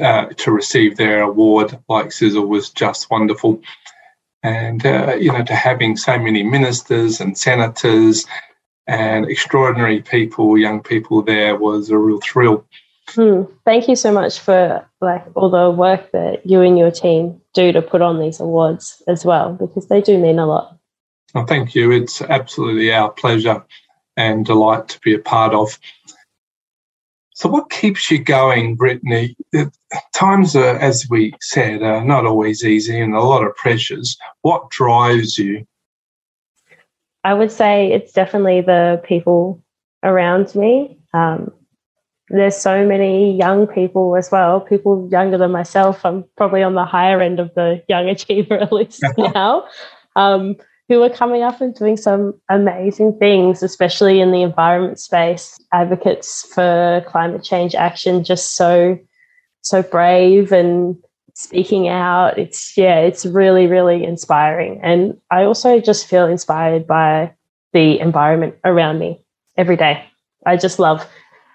uh, to receive their award, like Sizzle, was just wonderful. And uh, you know, to having so many ministers and senators and extraordinary people, young people there, was a real thrill.
Hmm. Thank you so much for like all the work that you and your team do to put on these awards as well, because they do mean a lot.
Well, thank you. It's absolutely our pleasure and delight to be a part of. So, what keeps you going, Brittany? Times, are, as we said, are not always easy and a lot of pressures. What drives you?
I would say it's definitely the people around me. Um, there's so many young people as well, people younger than myself. I'm probably on the higher end of the young achiever list now, um, who are coming up and doing some amazing things, especially in the environment space. Advocates for climate change action, just so so brave and speaking out. It's yeah, it's really really inspiring, and I also just feel inspired by the environment around me every day. I just love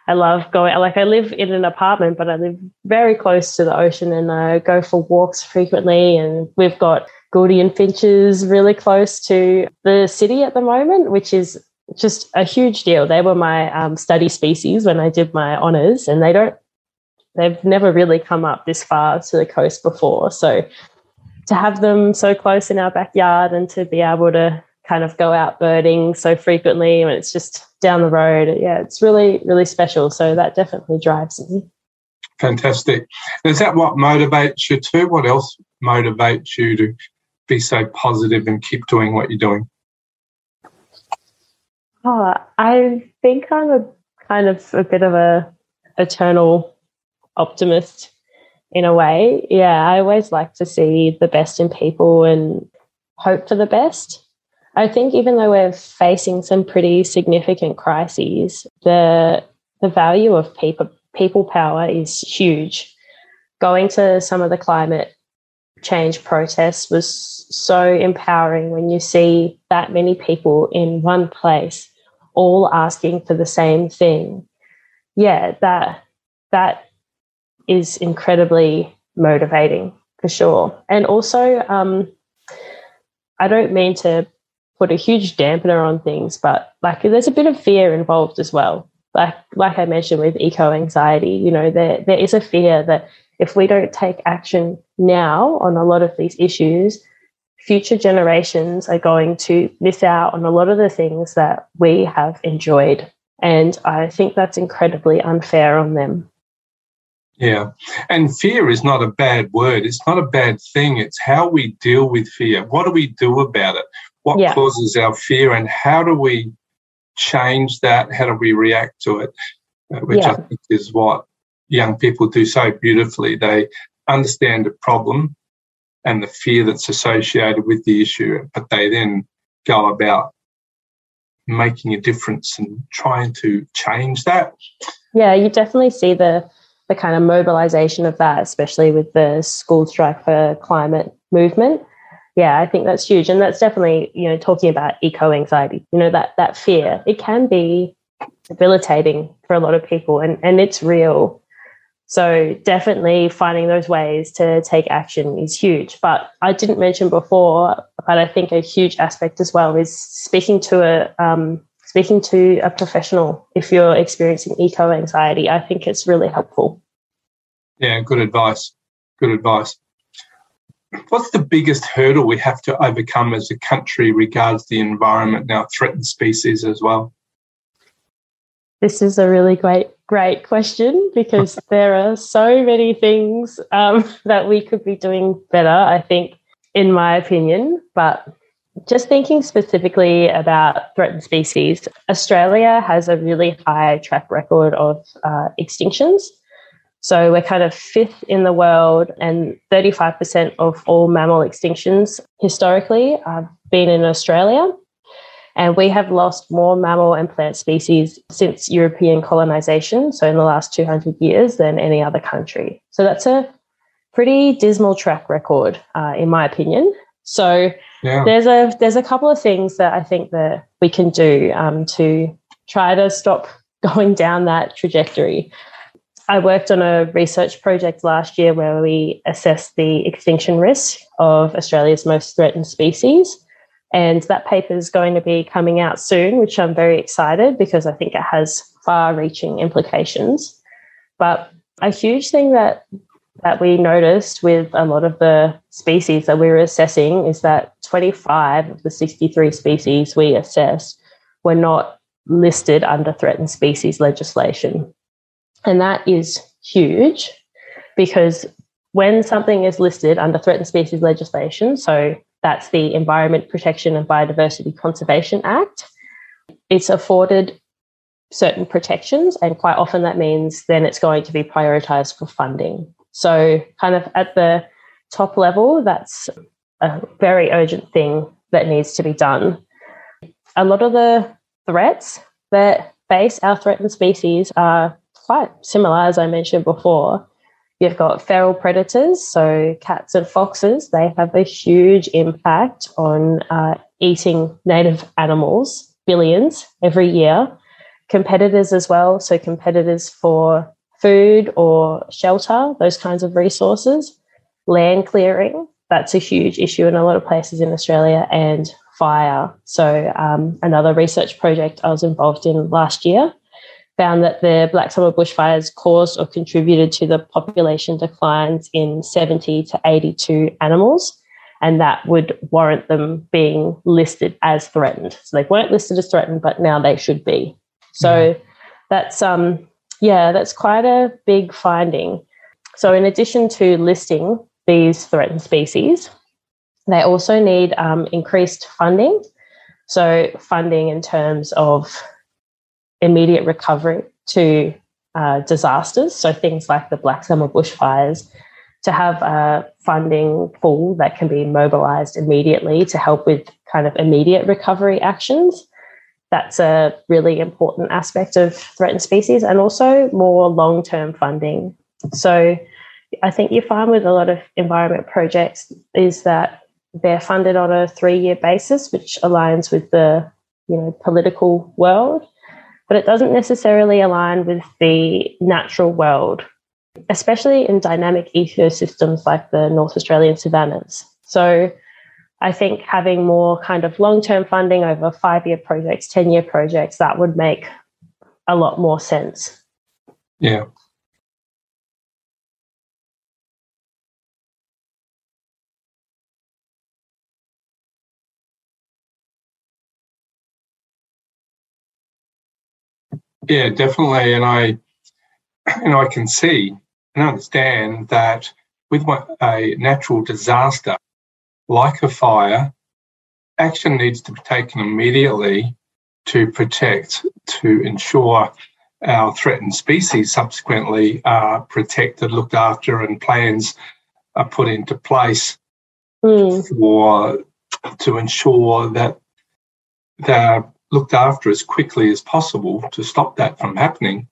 I love going, like, I live in an apartment, but I live very close to the ocean and I go for walks frequently. And we've got Gouldian finches really close to the city at the moment, which is just a huge deal. They were my um, study species when I did my honours, and they don't, they've never really come up this far to the coast before. So to have them so close in our backyard and to be able to kind of go out birding so frequently and it's just down the road. Yeah, it's really, really special. So that definitely drives me.
Fantastic. Is that what motivates you too? What else motivates you to be so positive and keep doing what you're doing?
Oh, I think I'm a kind of a bit of a eternal optimist in a way. Yeah, I always like to see the best in people and hope for the best. I think even though we're facing some pretty significant crises, the the value of people people power is huge. Going to some of the climate change protests was so empowering when you see that many people in one place all asking for the same thing. Yeah, that that is incredibly motivating for sure. And also, um, I don't mean to put a huge dampener on things, but like there's a bit of fear involved as well. Like like I mentioned with eco anxiety, you know, there there is a fear that if we don't take action now on a lot of these issues, future generations are going to miss out on a lot of the things that we have enjoyed. And I think that's incredibly unfair on them.
Yeah. And fear is not a bad word. It's not a bad thing. It's how we deal with fear. What do we do about it? what yeah. causes our fear and how do we change that? How do we react to it? Uh, which yeah. I think is what young people do so beautifully. They understand the problem and the fear that's associated with the issue, but they then go about making a difference and trying to change that.
Yeah, you definitely see the the kind of mobilization of that, especially with the school strike for climate movement yeah, I think that's huge. And that's definitely, you know, talking about eco anxiety, you know, that that fear. It can be debilitating for a lot of people and, and it's real. So definitely finding those ways to take action is huge. But I didn't mention before, but I think a huge aspect as well is speaking to a um, speaking to a professional if you're experiencing eco anxiety. I think it's really helpful.
Yeah, good advice. Good advice. What's the biggest hurdle we have to overcome as a country regards the environment now, threatened species as well?
This is a really great, great question because there are so many things um, that we could be doing better, I think, in my opinion. But just thinking specifically about threatened species, Australia has a really high track record of uh, extinctions. So we're kind of fifth in the world, and 35% of all mammal extinctions historically have been in Australia. And we have lost more mammal and plant species since European colonization, so in the last 200 years, than any other country. So that's a pretty dismal track record, uh, in my opinion. So yeah. there's a there's a couple of things that I think that we can do um, to try to stop going down that trajectory. I worked on a research project last year where we assessed the extinction risk of Australia's most threatened species. And that paper is going to be coming out soon, which I'm very excited because I think it has far reaching implications. But a huge thing that that we noticed with a lot of the species that we were assessing is that 25 of the 63 species we assessed were not listed under threatened species legislation. And that is huge because when something is listed under threatened species legislation, so that's the Environment Protection and Biodiversity Conservation Act, it's afforded certain protections, and quite often that means then it's going to be prioritized for funding. So, kind of at the top level, that's a very urgent thing that needs to be done. A lot of the threats that face our threatened species are quite similar, as I mentioned before. You've got feral predators, so cats and foxes, they have a huge impact on uh, eating native animals, billions every year. Competitors as well, so competitors for food or shelter, those kinds of resources. Land clearing, that's a huge issue in a lot of places in Australia, and fire. So, um, another research project I was involved in last year found that the Black Summer bushfires caused or contributed to the population declines in 70 to 82 animals, and that would warrant them being listed as threatened. So, they weren't listed as threatened, but now they should be. So, mm. that's um, yeah, that's quite a big finding. So, in addition to listing these threatened species, they also need um, increased funding. So, funding in terms of immediate recovery to uh, disasters. So, things like the Black Summer bushfires, to have a funding pool that can be mobilized immediately to help with kind of immediate recovery actions. That's a really important aspect of threatened species, and also more long term funding. So, I think you find with a lot of environment projects is that they're funded on a three-year basis, which aligns with the you know political world, but it doesn't necessarily align with the natural world, especially in dynamic ecosystems like the North Australian savannas. So I think having more kind of long-term funding over five-year projects, 10-year projects, that would make a lot more sense.
Yeah. Yeah, definitely. And I, and I can see and understand that with a natural disaster like a fire, action needs to be taken immediately to protect, to ensure our threatened species subsequently are protected, looked after, and plans are put into place mm. for to ensure that they're looked after as quickly as possible to stop that from happening.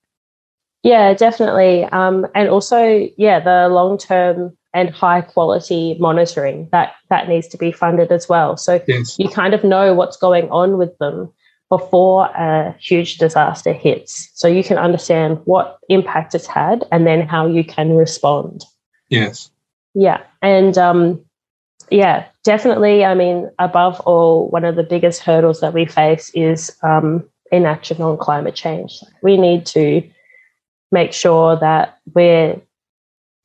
Yeah, definitely. Um, and also, yeah, the long term and high quality monitoring that that needs to be funded as well. So yes. you kind of know what's going on with them before a huge disaster hits, so you can understand what impact it's had and then how you can respond.
Yes.
Yeah, and um, yeah, definitely. I mean, above all, one of the biggest hurdles that we face is um, inaction on climate change. We need to make sure that we're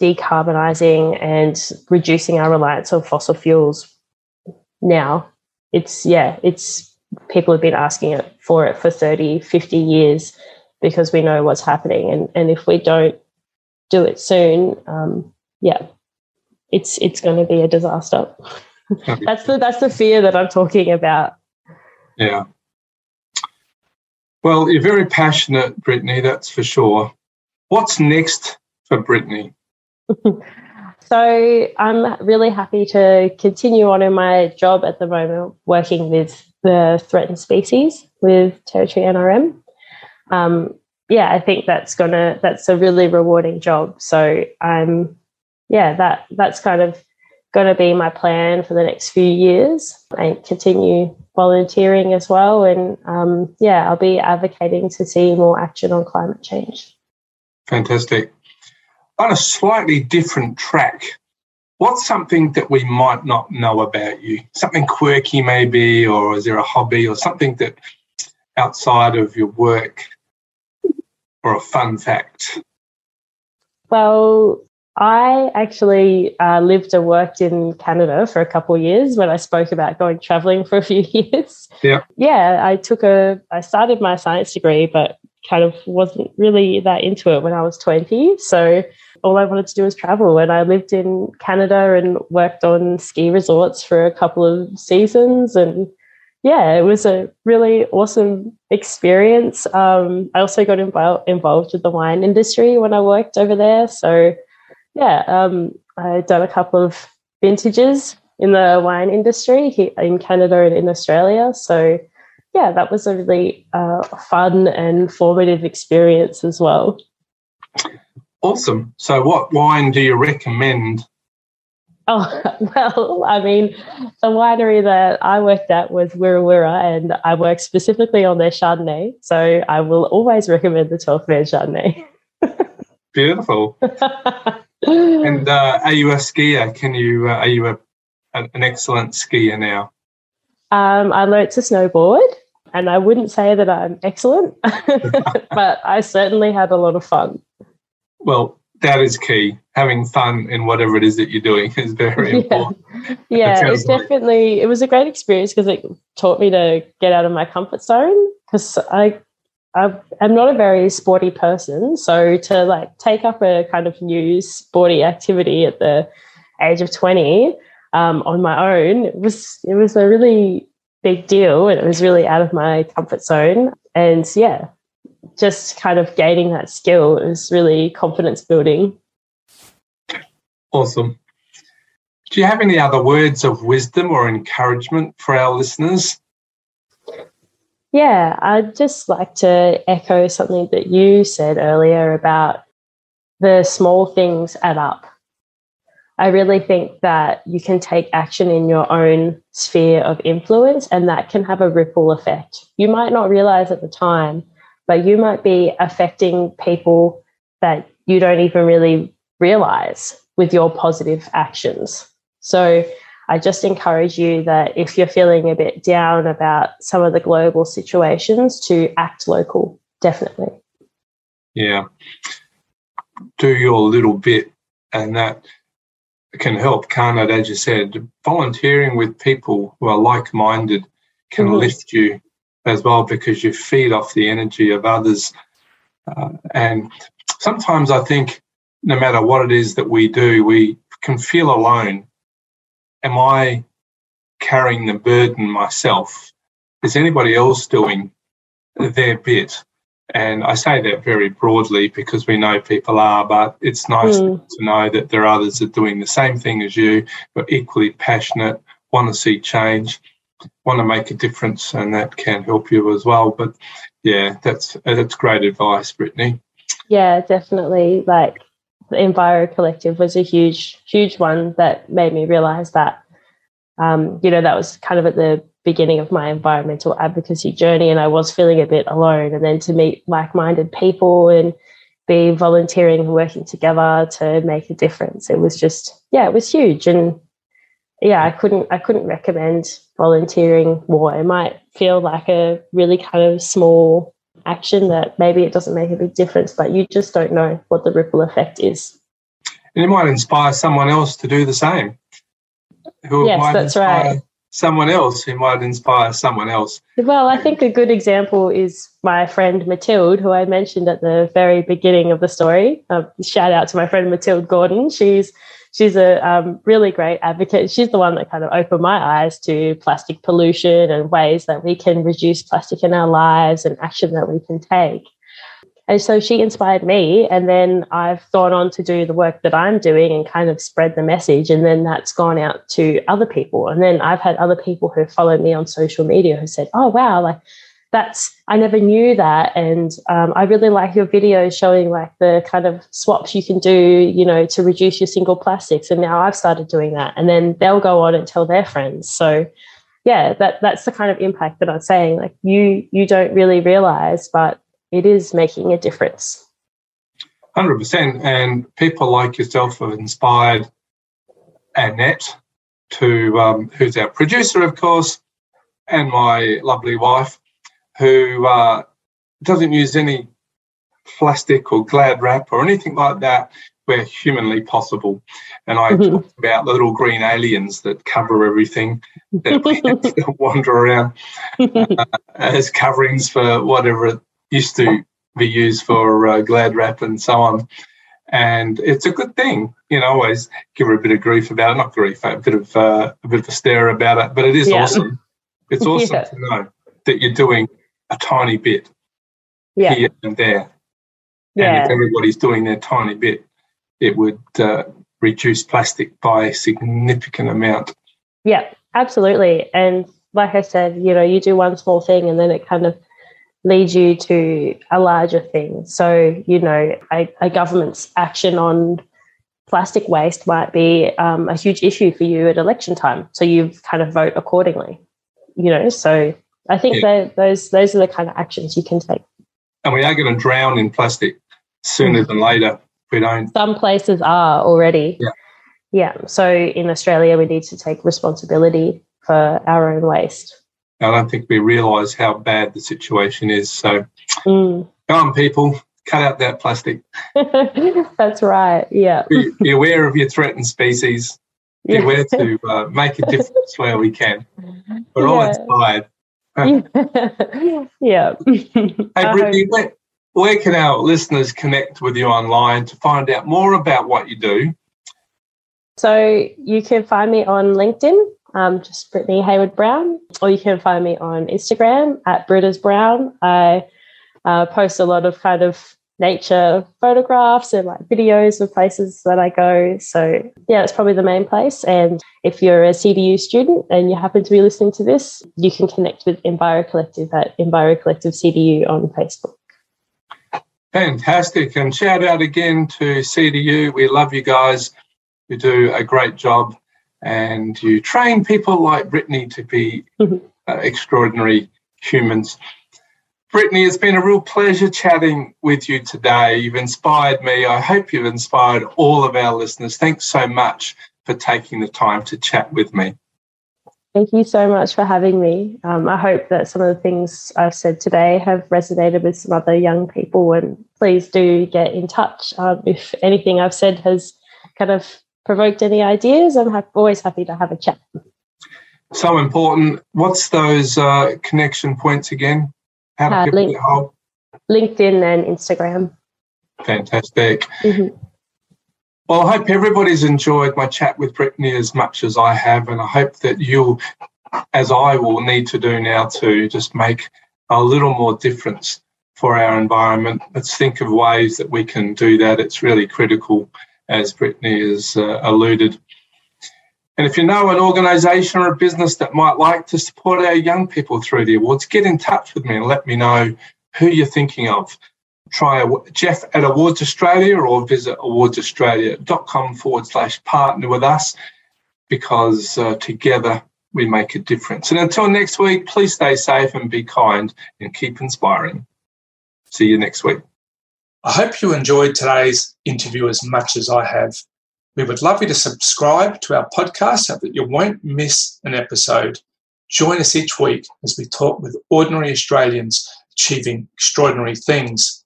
decarbonising and reducing our reliance on fossil fuels now. It's, yeah, it's people have been asking it for it for 30, 50 years because we know what's happening. And, and if we don't do it soon, um, yeah, it's it's going to be a disaster. that's the that's the fear that I'm talking about.
Yeah. Well, you're very passionate, Brittany. That's for sure. What's next for Brittany?
so I'm really happy to continue on in my job at the moment, working with the threatened species with Territory NRM. Um, yeah, I think that's gonna that's a really rewarding job. So I'm yeah, that that's kind of gonna be my plan for the next few years and continue volunteering as well. And um, yeah, I'll be advocating to see more action on climate change.
Fantastic. On a slightly different track, what's something that we might not know about you? Something quirky, maybe, or is there a hobby or something that outside of your work or a fun fact?
Well, I actually uh, lived and worked in Canada for a couple of years when I spoke about going traveling for a few years.
Yeah.
Yeah, I took a, I started my science degree, but kind of wasn't really that into it when I was 20. So all I wanted to do was travel. And I lived in Canada and worked on ski resorts for a couple of seasons. And yeah, it was a really awesome experience. Um, I also got involved involved with the wine industry when I worked over there. So yeah, um, I've done a couple of vintages in the wine industry here in Canada and in Australia. So yeah, that was a really uh, fun and formative experience as well.
Awesome. So, what wine do you recommend?
Oh, well, I mean, the winery that I worked at was Wirra Wirra, and I worked specifically on their Chardonnay. So, I will always recommend the 12 Man Chardonnay.
Beautiful. and uh, are you a skier? Can you, uh, are you a, an excellent skier now?
Um, I learnt to snowboard, and I wouldn't say that I'm excellent, but I certainly had a lot of fun.
Well, that is key. Having fun in whatever it is that you're doing is very
yeah.
important.
Yeah, it, it definitely it was a great experience because it taught me to get out of my comfort zone because I I am not a very sporty person, so to like take up a kind of new sporty activity at the age of 20 um, on my own it was it was a really big deal and it was really out of my comfort zone and yeah just kind of gaining that skill is really confidence building.
Awesome. Do you have any other words of wisdom or encouragement for our listeners?
Yeah, I'd just like to echo something that you said earlier about the small things add up. I really think that you can take action in your own sphere of influence and that can have a ripple effect. You might not realize at the time, but you might be affecting people that you don't even really realize with your positive actions. So I just encourage you that if you're feeling a bit down about some of the global situations, to act local, definitely.
Yeah. Do your little bit, and that can help, can't it? As you said, volunteering with people who are like minded can mm-hmm. lift you as well because you feed off the energy of others. Uh, and sometimes I think no matter what it is that we do, we can feel alone. Am I carrying the burden myself? Is anybody else doing their bit? And I say that very broadly because we know people are, but it's nice mm. to know that there are others that are doing the same thing as you, but equally passionate, want to see change want to make a difference, and that can help you as well. But yeah, that's that's great advice, Brittany.
Yeah, definitely. Like the Enviro Collective was a huge, huge one that made me realize that. Um, you know, that was kind of at the beginning of my environmental advocacy journey, and I was feeling a bit alone. And then to meet like-minded people and be volunteering and working together to make a difference, it was just yeah, it was huge. And yeah, I couldn't I couldn't recommend volunteering more. It might feel like a really kind of small action that maybe it doesn't make a big difference, but you just don't know what the ripple effect is.
And it might inspire someone else to do the same.
Who yes, that's right.
Someone else who might inspire someone else.
Well, I think a good example is my friend Matilde, who I mentioned at the very beginning of the story. Um, shout out to my friend Matilde Gordon. She's she's a um, really great advocate. She's the one that kind of opened my eyes to plastic pollution and ways that we can reduce plastic in our lives and action that we can take. and so she inspired me. And then I've gone on to do the work that I'm doing and kind of spread the message. And then that's gone out to other people. And then I've had other people who follow me on social media who said, oh, wow, like that's, I never knew that. And um, I really like your videos showing like the kind of swaps you can do, you know, to reduce your single plastics. And now I've started doing that. And then they'll go on and tell their friends. So, yeah, that that's the kind of impact that I'm saying. Like you you don't really realize, but it is making a difference.
100%. And people like yourself have inspired Annette, to, um, who's our producer, of course, and my lovely wife, who uh, doesn't use any plastic or glad wrap or anything like that where humanly possible. And I mm-hmm. talked about the little green aliens that cover everything that wander around uh, as coverings for whatever it used to be used for uh, glad wrap and so on. And it's a good thing, you know. Always give her a bit of grief about it, not grief, a bit of uh, a bit of a stare about it. But it is yeah. awesome. It's awesome yeah. to know that you're doing a tiny bit yeah. here and there. Yeah. And if everybody's doing their tiny bit, it would uh, reduce plastic by a significant amount.
Yeah, absolutely. And like I said, you know, you do one small thing and then it kind of leads you to a larger thing. So, you know, a, a government's action on plastic waste might be um, a huge issue for you at election time. So you kind of vote accordingly. You know, so I think yeah. those those are the kind of actions you can take.
And we are going to drown in plastic sooner than later. We don't.
Some places are already. Yeah. Yeah. So in Australia, we need to take responsibility for our own waste.
I don't think we realise how bad the situation is. So, mm. come on, people, cut out that plastic.
That's right. Yeah.
Be, be, aware of your threatened species. Be yeah. aware to uh, make a difference where we can. We're all inspired.
yeah.
hey, Brittany, where, where can our listeners connect with you online to find out more about what you do?
So you can find me on LinkedIn um, just Brittany Hayward Brown, or you can find me on Instagram at Britters Brown. I uh, post a lot of kind of nature photographs and like videos of places that I go. So yeah, it's probably the main place. And if you're a CDU student and you happen to be listening to this, you can connect with Enviro Collective at Enviro Collective CDU on Facebook.
Fantastic. And shout out again to CDU. We love you guys. You do a great job and you train people like Brittany to be mm-hmm. uh, extraordinary humans. Brittany, it's been a real pleasure chatting with you today. You've inspired me. I hope you've inspired all of our listeners. Thanks so much for taking the time to chat with me.
Thank you so much for having me. Um, I hope that some of the things I've said today have resonated with some other young people. And please do get in touch um, if anything I've said has kind of provoked any ideas, I'm ha- always happy to have a chat.
So important. What's those uh, connection points again?
How do uh, link- LinkedIn and Instagram.
Fantastic. Mm-hmm. Well, I hope everybody's enjoyed my chat with Brittany as much as I have, and I hope that you'll, as I will need to do now, to just make a little more difference for our environment. Let's think of ways that we can do that. It's really critical as Brittany has uh, alluded. And if you know an organisation or a business that might like to support our young people through the awards, get in touch with me and let me know who you're thinking of. Try Jeff at Awards Australia or visit awardsaustralia.com forward slash partner with us because uh, together we make a difference. And until next week, please stay safe and be kind and keep inspiring. See you next week.
I hope you enjoyed today's interview as much as I have. We would love you to subscribe to our podcast so that you won't miss an episode. Join us each week as we talk with ordinary Australians achieving extraordinary things.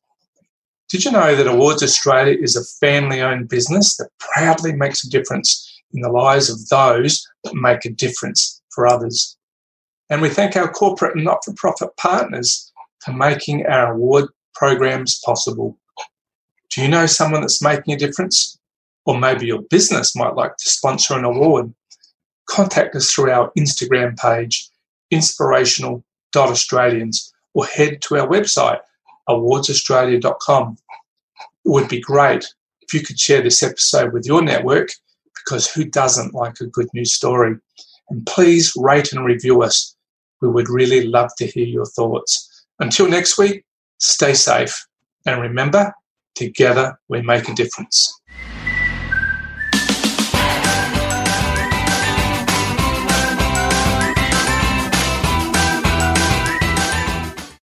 Did you know that Awards Australia is a family owned business that proudly makes a difference in the lives of those that make a difference for others? And we thank our corporate and not for profit partners for making our award programs possible. Do you know someone that's making a difference? Or maybe your business might like to sponsor an award. Contact us through our Instagram page, inspirational.australians, or head to our website,
awardsaustralia.com. It would be great if you could share this episode with your network because who doesn't like a good news story? And please rate and review us. We would really love to hear your thoughts. Until next week, stay safe and remember, together we make a difference.